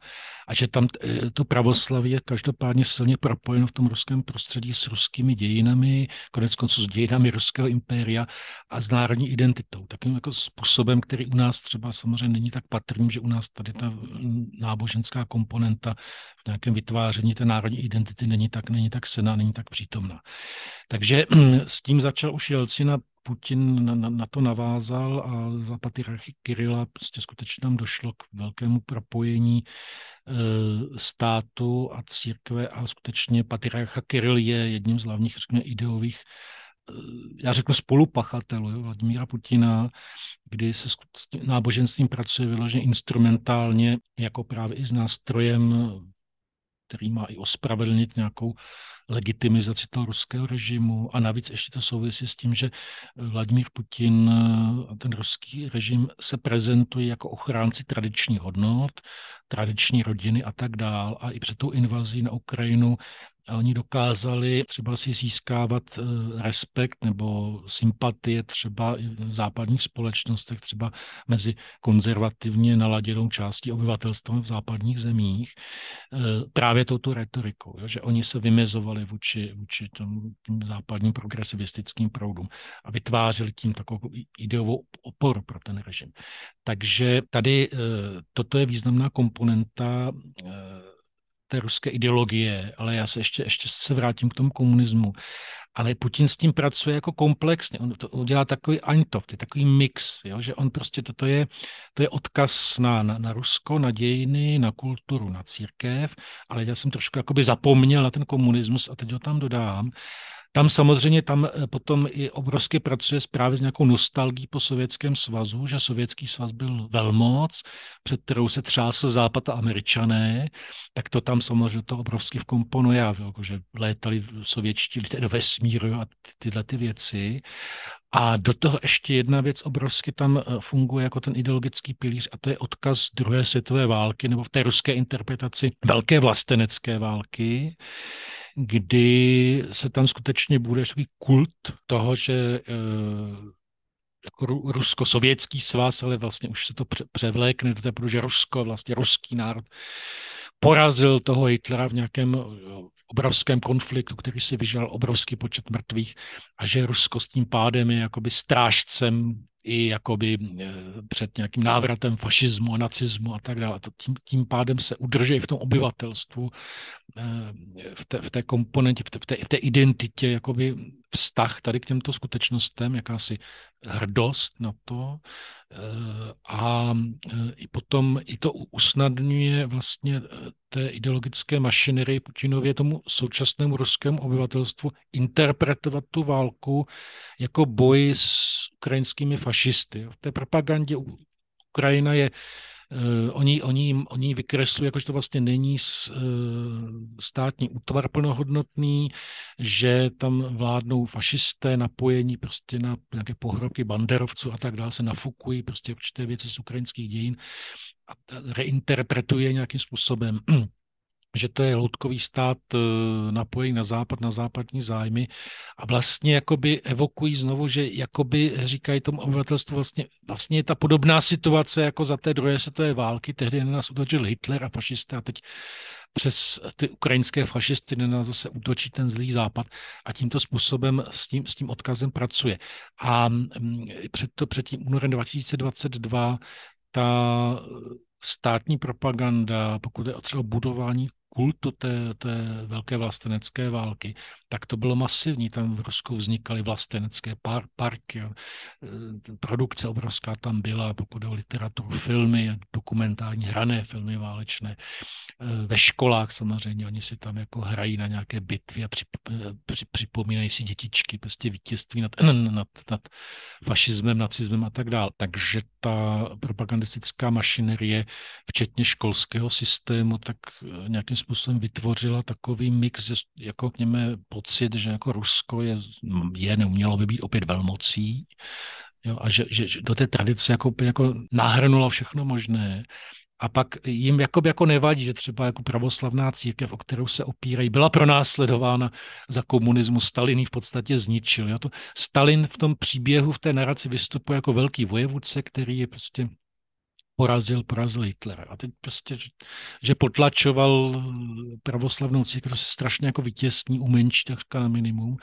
A že tam eh, to pravoslaví je každopádně silně propojeno v tom ruském prostředí s ruskými dějinami, konec konců s dějinami ruského impéria a s národní identitou. Takým jako způsobem, který u nás třeba samozřejmě není tak patrný, že u nás tady ta náboženská komponenta v nějakém vytváření té národní identity není tak, není tak silná, není tak přítomná. Takže s tím začal už Jelcina Putin na, na, to navázal a za patriarchy Kirila prostě skutečně tam došlo k velkému propojení e, státu a církve a skutečně patriarcha Kiril je jedním z hlavních, řekněme, ideových já řeknu spolupachatelů, jo, Vladimíra Putina, kdy se s náboženstvím pracuje vyloženě instrumentálně, jako právě i s nástrojem, který má i ospravedlnit nějakou legitimizaci toho ruského režimu a navíc ještě to souvisí s tím, že Vladimír Putin a ten ruský režim se prezentuje jako ochránci tradičních hodnot, tradiční rodiny a tak dál. A i před tou invazí na Ukrajinu a oni dokázali třeba si získávat eh, respekt nebo sympatie třeba v západních společnostech, třeba mezi konzervativně naladěnou částí obyvatelstva v západních zemích, eh, právě touto retorikou, že oni se vymezovali vůči, vůči tom, tím západním progresivistickým proudům a vytvářeli tím takovou ideovou oporu pro ten režim. Takže tady eh, toto je významná komponenta té ruské ideologie, ale já se ještě, ještě se vrátím k tomu komunismu. Ale Putin s tím pracuje jako komplexně. On to udělá takový Aňtov, to je takový mix, jo? že on prostě toto je, to je odkaz na, na, na Rusko, na dějiny, na kulturu, na církev, ale já jsem trošku jakoby zapomněl na ten komunismus a teď ho tam dodám. Tam samozřejmě tam eh, potom i obrovsky pracuje právě s nějakou nostalgií po Sovětském svazu, že Sovětský svaz byl velmoc, před kterou se třásl Západ a Američané, tak to tam samozřejmě to obrovsky vkomponuje, že létali sovětští lidé do vesmíru a ty, tyhle ty věci. A do toho ještě jedna věc obrovsky tam eh, funguje jako ten ideologický pilíř a to je odkaz druhé světové války nebo v té ruské interpretaci velké vlastenecké války, kdy se tam skutečně bude svůj kult toho, že eh, jako rusko-sovětský svaz, ale vlastně už se to převlékne do té, že Rusko, vlastně ruský národ porazil toho Hitlera v nějakém eh, obrovském konfliktu, který si vyžal obrovský počet mrtvých a že Rusko s tím pádem je jakoby strážcem i jakoby eh, před nějakým návratem fašismu a nacismu a tak dále. Tím, tím pádem se udrží v tom obyvatelstvu, eh, v té, v té komponentě, v té, v té, identitě, jakoby vztah tady k těmto skutečnostem, jakási hrdost na to a i potom i to usnadňuje vlastně té ideologické mašinerii Putinově tomu současnému ruskému obyvatelstvu interpretovat tu válku jako boj s ukrajinskými fašisty. V té propagandě Ukrajina je oni, oni, oni vykreslují, jakože to vlastně není uh, státní útvar plnohodnotný, že tam vládnou fašisté napojení prostě na nějaké pohrobky banderovců a tak dále, se nafukují prostě určité věci z ukrajinských dějin a reinterpretuje nějakým způsobem že to je loutkový stát eh, napojený na západ, na západní zájmy a vlastně jakoby evokují znovu, že jakoby říkají tomu obyvatelstvu vlastně, vlastně je ta podobná situace jako za té druhé světové války, tehdy na nás utočil Hitler a fašisté a teď přes ty ukrajinské fašisty na nás zase útočí ten zlý západ a tímto způsobem s tím, s tím odkazem pracuje. A mm, před, to, před tím únorem 2022 ta státní propaganda, pokud je třeba budování kultu té, té velké vlastenecké války, tak to bylo masivní. Tam v Rusku vznikaly vlastenecké par, parky, e, produkce obrovská tam byla, pokud o literaturu, filmy, dokumentární, hrané filmy válečné. E, ve školách samozřejmě, oni si tam jako hrají na nějaké bitvy a přip, e, při, připomínají si dětičky prostě vítězství nad, [clears throat] nad, nad fašismem, nacismem a tak dále. Takže ta propagandistická mašinerie, včetně školského systému, tak nějakým vytvořila takový mix, že jako k něme pocit, že jako Rusko je, je neumělo by být opět velmocí, jo, a že, že, že do té tradice jako, jako nahrnulo všechno možné. A pak jim jakoby jako nevadí, že třeba jako pravoslavná církev, o kterou se opírají, byla pronásledována za komunismu. Stalin ji v podstatě zničil. Jo? To Stalin v tom příběhu, v té naraci vystupuje jako velký vojevůdce, který je prostě porazil, porazil Hitlera. A teď prostě, že, potlačoval pravoslavnou církev, se strašně jako vytěsní, umenší takřka na minimum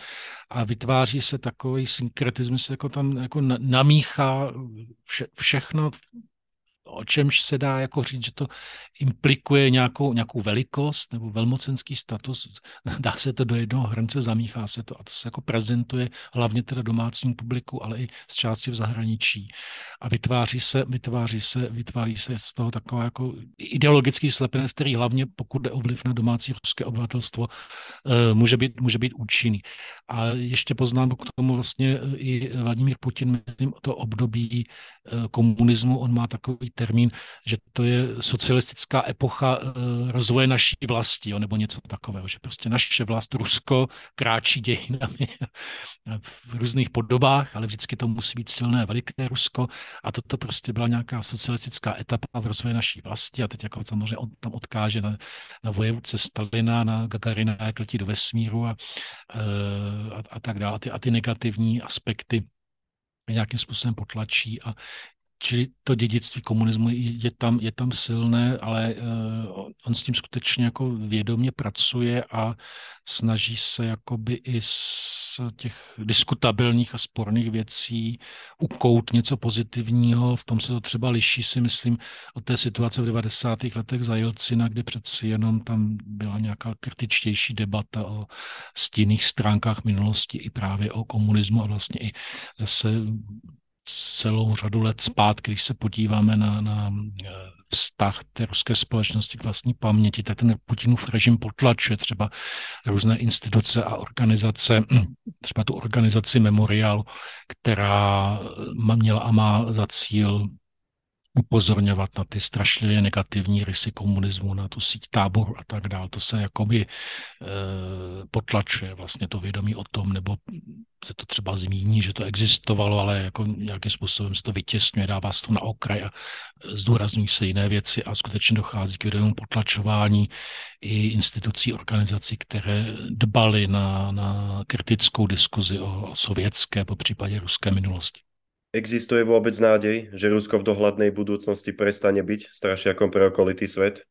a vytváří se takový synkretismus, jako tam jako namíchá vše, všechno o čemž se dá jako říct, že to implikuje nějakou, nějakou velikost nebo velmocenský status, [laughs] dá se to do jednoho hrnce, zamíchá se to a to se jako prezentuje hlavně teda domácímu publiku, ale i z části v zahraničí. A vytváří se, vytváří se, vytváří se z toho taková jako ideologický slepenec, který hlavně pokud jde o vliv na domácí ruské obyvatelstvo, eh, může být, může být účinný. A ještě poznám k tomu vlastně i Vladimír Putin, to období eh, komunismu, on má takový termín, že to je socialistická epocha eh, rozvoje naší vlasti, jo, nebo něco takového, že prostě naše vlast Rusko kráčí dějinami v různých podobách, ale vždycky to musí být silné veliké Rusko a toto prostě byla nějaká socialistická etapa v rozvoji naší vlasti a teď jako samozřejmě on tam odkáže na, na vojevůdce Stalina, na Gagarina, jak letí do vesmíru a, eh, a, a tak dále. A ty, a ty negativní aspekty nějakým způsobem potlačí a Čili to dědictví komunismu je tam, je tam silné, ale uh, on s tím skutečně jako vědomě pracuje a snaží se jakoby i z těch diskutabilních a sporných věcí ukout něco pozitivního. V tom se to třeba liší, si myslím, od té situace v 90. letech za Jelcina, kde přeci jenom tam byla nějaká kritičtější debata o stinných stránkách minulosti i právě o komunismu a vlastně i zase celou řadu let zpátky, když se podíváme na, na eh, vztah té ruské společnosti k vlastní paměti, tak ten Putinův režim potlačuje třeba různé instituce a organizace, [clears throat] třeba tu organizaci Memorial, která měla a má za cíl upozorňovat na ty strašlivě negativní rysy komunismu, na tu síť táboru a tak dále. To se jakoby e, potlačuje vlastně to vědomí o tom, nebo se to třeba zmíní, že to existovalo, ale jako nějakým způsobem se to vytěsňuje, dává se to na okraj a zdůrazňují se jiné věci a skutečně dochází k vědomému potlačování i institucí, organizací, které dbaly na, na kritickou diskuzi o, o sovětské, po případě ruské minulosti. Existuje vôbec nádej, že Rusko v dohľadnej budúcnosti prestane byť strašiakom pre okolitý svet?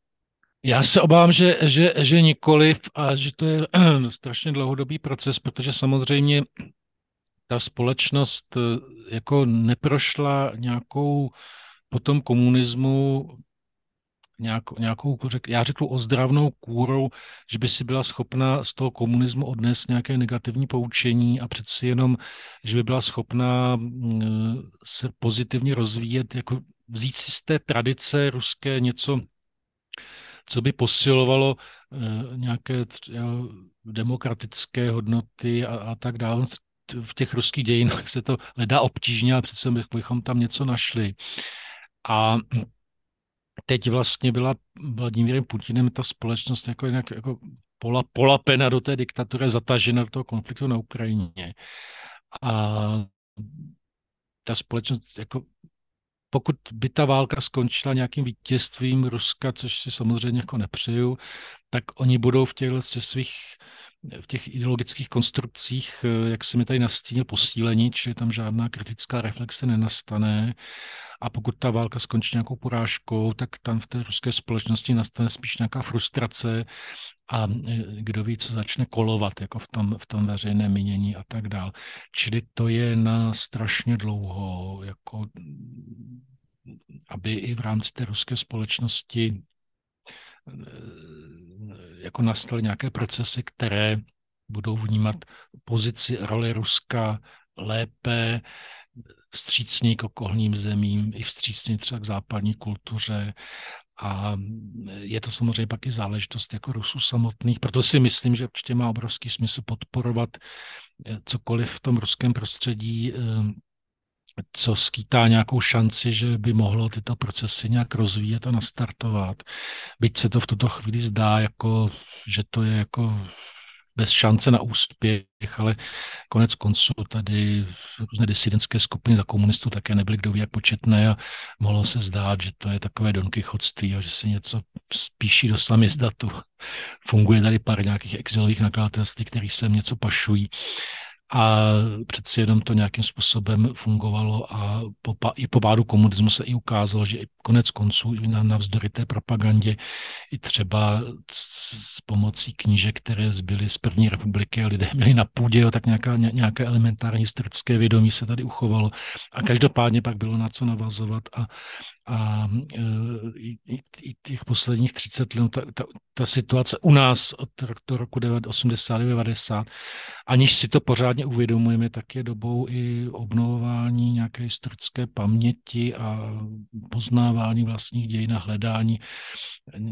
Já se obávám, že, že, že nikoliv a že to je [clears throat] strašně dlouhodobý proces, protože samozřejmě ta společnost eh, jako neprošla nějakou po tom komunismu nějakou, nějakou řek, já řeknu ozdravnou kůrou, že by si byla schopna z toho komunismu odnést nějaké negativní poučení a přeci jenom, že by byla schopna mm, se pozitivně rozvíjet, jako vzít si z té tradice ruské něco, co by posilovalo eh, nějaké demokratické hodnoty a, a tak dále. V těch ruských dějinách se to nedá obtížně, ale přece bychom tam něco našli. A teď vlastně byla Vladimírem Putinem ta společnost jako jinak jako pola, polapena do té diktatury, zatažena do toho konfliktu na Ukrajině. A ta společnost jako pokud by ta válka skončila nějakým vítězstvím Ruska, což si samozřejmě jako nepřeju, tak oni budou v těchto svých v těch ideologických konstrukcích, jak se mi tady nastínil, posílení, čili tam žádná kritická reflexe nenastane. A pokud ta válka skončí nějakou porážkou, tak tam v té ruské společnosti nastane spíš nějaká frustrace a e, kdo ví, co začne kolovat jako v tom, v tom veřejném mínění a tak dál. Čili to je na strašně dlouho, jako aby i v rámci té ruské společnosti e, jako nastaly nějaké procesy, které budou vnímat pozici roli Ruska lépe, vstřícný k okolním zemím, i vstřícný třeba k západní kultuře. A je to samozřejmě pak i záležitost jako Rusů samotných, proto si myslím, že určitě má obrovský smysl podporovat eh, cokoliv v tom ruském prostředí, eh, co skýtá nějakou šanci, že by mohlo tyto procesy nějak rozvíjet a nastartovat. Byť se to v tuto chvíli zdá, jako, že to je jako bez šance na úspěch, ale konec konců tady různé disidentské skupiny za komunistů také nebyly kdo ví jak početné a mohlo se zdát, že to je takové donkychodství a že si něco spíší do samizdatu. Funguje tady pár nějakých exilových nakladatelství, který sem něco pašují. A přeci jenom to nějakým způsobem fungovalo a po, i po pádu komunismu se i ukázalo, že i konec konců i na, navzdory té propagandě i třeba s, s pomocí knížek, které zbyly z první republiky a lidé měli na půdě, jo, tak nějaká, nějaké elementární historické vědomí se tady uchovalo. A každopádně pak bylo na co navazovat a a e, i, i, i těch posledních 30 let, ta, ta, ta situace u nás od roku 80-90, aniž si to pořádně uvědomujeme, tak je dobou i obnovování nějaké historické paměti a poznávání vlastních dějin a hledání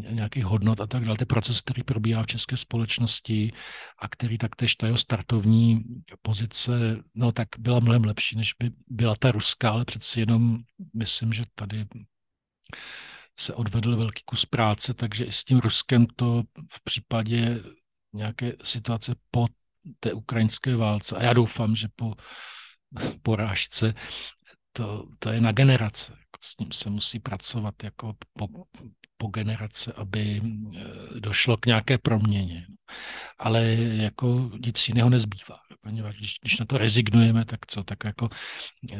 nějakých hodnot a tak dále. To je proces, který probíhá v české společnosti a který taktéž ta jeho startovní pozice, no tak byla mnohem lepší, než by byla ta ruská, ale přeci jenom myslím, že tady se odvedl velký kus práce, takže i s tím Ruskem to v případě nějaké situace po té ukrajinské válce, a já doufám, že po porážce, to, to je na generace. Jako s ním se musí pracovat jako po, po generace, aby eh, došlo k nějaké proměně. Ale jako nic jiného nezbývá. Poněvadž když, když na to rezignujeme, tak co, tak jako e,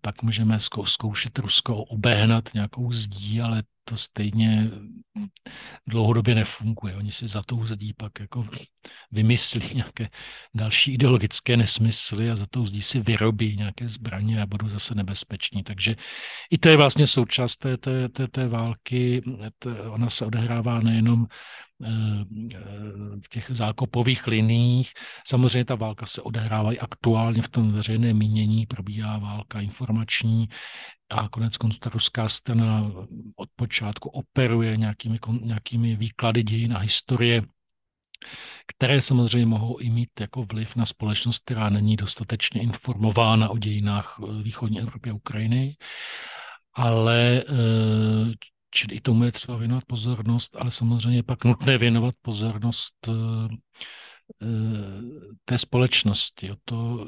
pak můžeme zkoušet Rusko obéhnat nějakou zdí, ale to stejně dlouhodobě nefunguje. Oni si za tou zdí pak jako vymyslí nějaké další ideologické nesmysly a za tou zdí si vyrobí nějaké zbraně a budou zase nebezpeční. Takže i to je vlastně součást té, té, té, té války. Ona se odehrává nejenom v těch zákopových liních. Samozřejmě ta válka se odehrává i aktuálně v tom veřejném mínění, probíhá válka informační, a konec konců ta ruská strana od počátku operuje nějakými, nějakými výklady dějin a historie, které samozřejmě mohou i mít jako vliv na společnost, která není dostatečně informována o dějinách eh, východní Evropy a Ukrajiny. Ale eh, čili i tomu je třeba věnovat pozornost, ale samozřejmě pak nutné věnovat pozornost eh, té společnosti, to,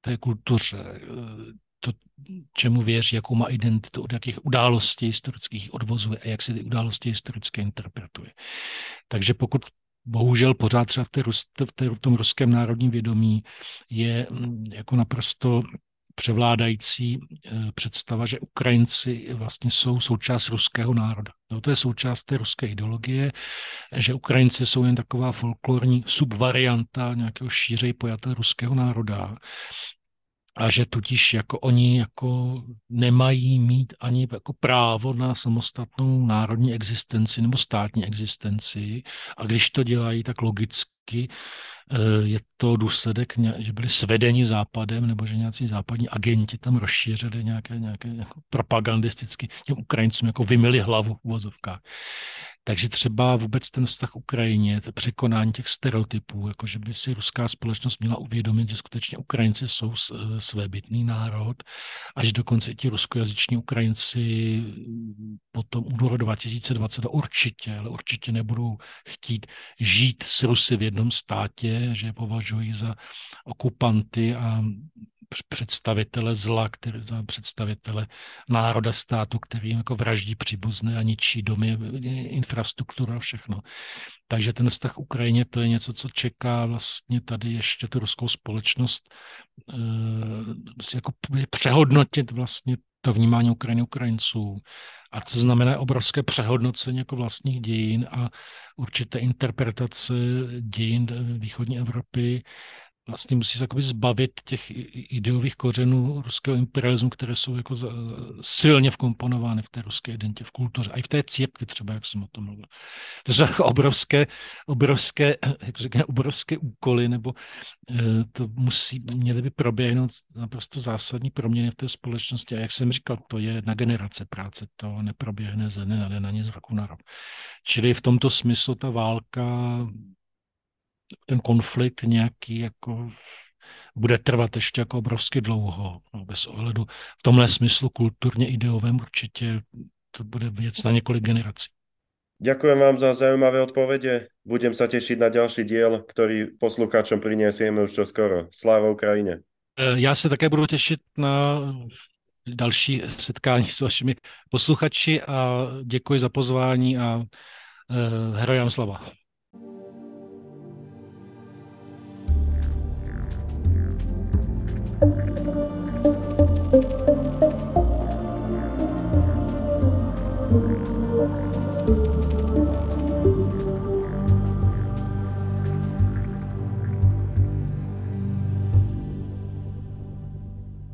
té kultuře, to, čemu věří, jakou má identitu, od jakých událostí historických odvozuje a jak si ty události historické interpretuje. Takže pokud bohužel pořád třeba v, té, v, té, v tom ruském národním vědomí je mm, jako naprosto převládající eh, představa, že Ukrajinci vlastně jsou součást ruského národa. No, to je součást té ruské ideologie, že Ukrajinci jsou jen taková folklorní subvarianta nějakého šířej pojatého ruského národa a že tudíž jako oni jako nemají mít ani jako právo na samostatnou národní existenci nebo státní existenci a když to dělají, tak logicky eh, je to důsledek, že byli svedeni západem nebo že nějací západní agenti tam rozšířili nějaké, nějaké jako propagandisticky těm Ukrajincům jako vymili hlavu v uvozovkách. Takže třeba vůbec ten vztah Ukrajině, to překonání těch stereotypů, jako že by si ruská společnost měla uvědomit, že skutečně Ukrajinci jsou eh, svébytný národ a že dokonce i ti ruskojazyční Ukrajinci po tom únoru 2020 určitě, ale určitě nebudou chtít žít s Rusy v jednom státě, že je považují za okupanty a představitele zla, který, představitele národa státu, který jako vraždí příbuzné a ničí domy, infrastruktura a všechno. Takže ten vztah Ukrajině to je něco, co čeká vlastně tady ještě tu ruskou společnost e, jako přehodnotit vlastně to vnímání Ukrajiny Ukrajinců. A to znamená obrovské přehodnocení jako vlastních dějin a určité interpretace dějin východní Evropy vlastně musí se zbavit těch ideových kořenů ruského imperialismu, které jsou jako silně vkomponovány v té ruské identitě, v kultuře, a i v té církvi třeba, jak jsem o tom mluvil. To jsou jako obrovské, obrovské, jak řekne, obrovské úkoly, nebo eh, to musí, měly by proběhnout naprosto zásadní proměny v té společnosti. A jak jsem říkal, to je na generace práce, to neproběhne ze dne na den ani z roku na rok. Čili v tomto smyslu ta válka ten konflikt nějaký jako bude trvat ještě jako obrovsky dlouho, no, bez ohledu v tomhle smyslu kulturně ideovém určitě to bude věc na několik generací. Ďakujem vám za zaujímavé odpovede. Budem sa tešiť na ďalší diel, ktorý poslucháčom prinesieme už čoskoro. Sláva Ukrajine. E, já se také budu těšit na další setkání s vašimi posluchači a děkuji za pozvání a uh, hrajám slava.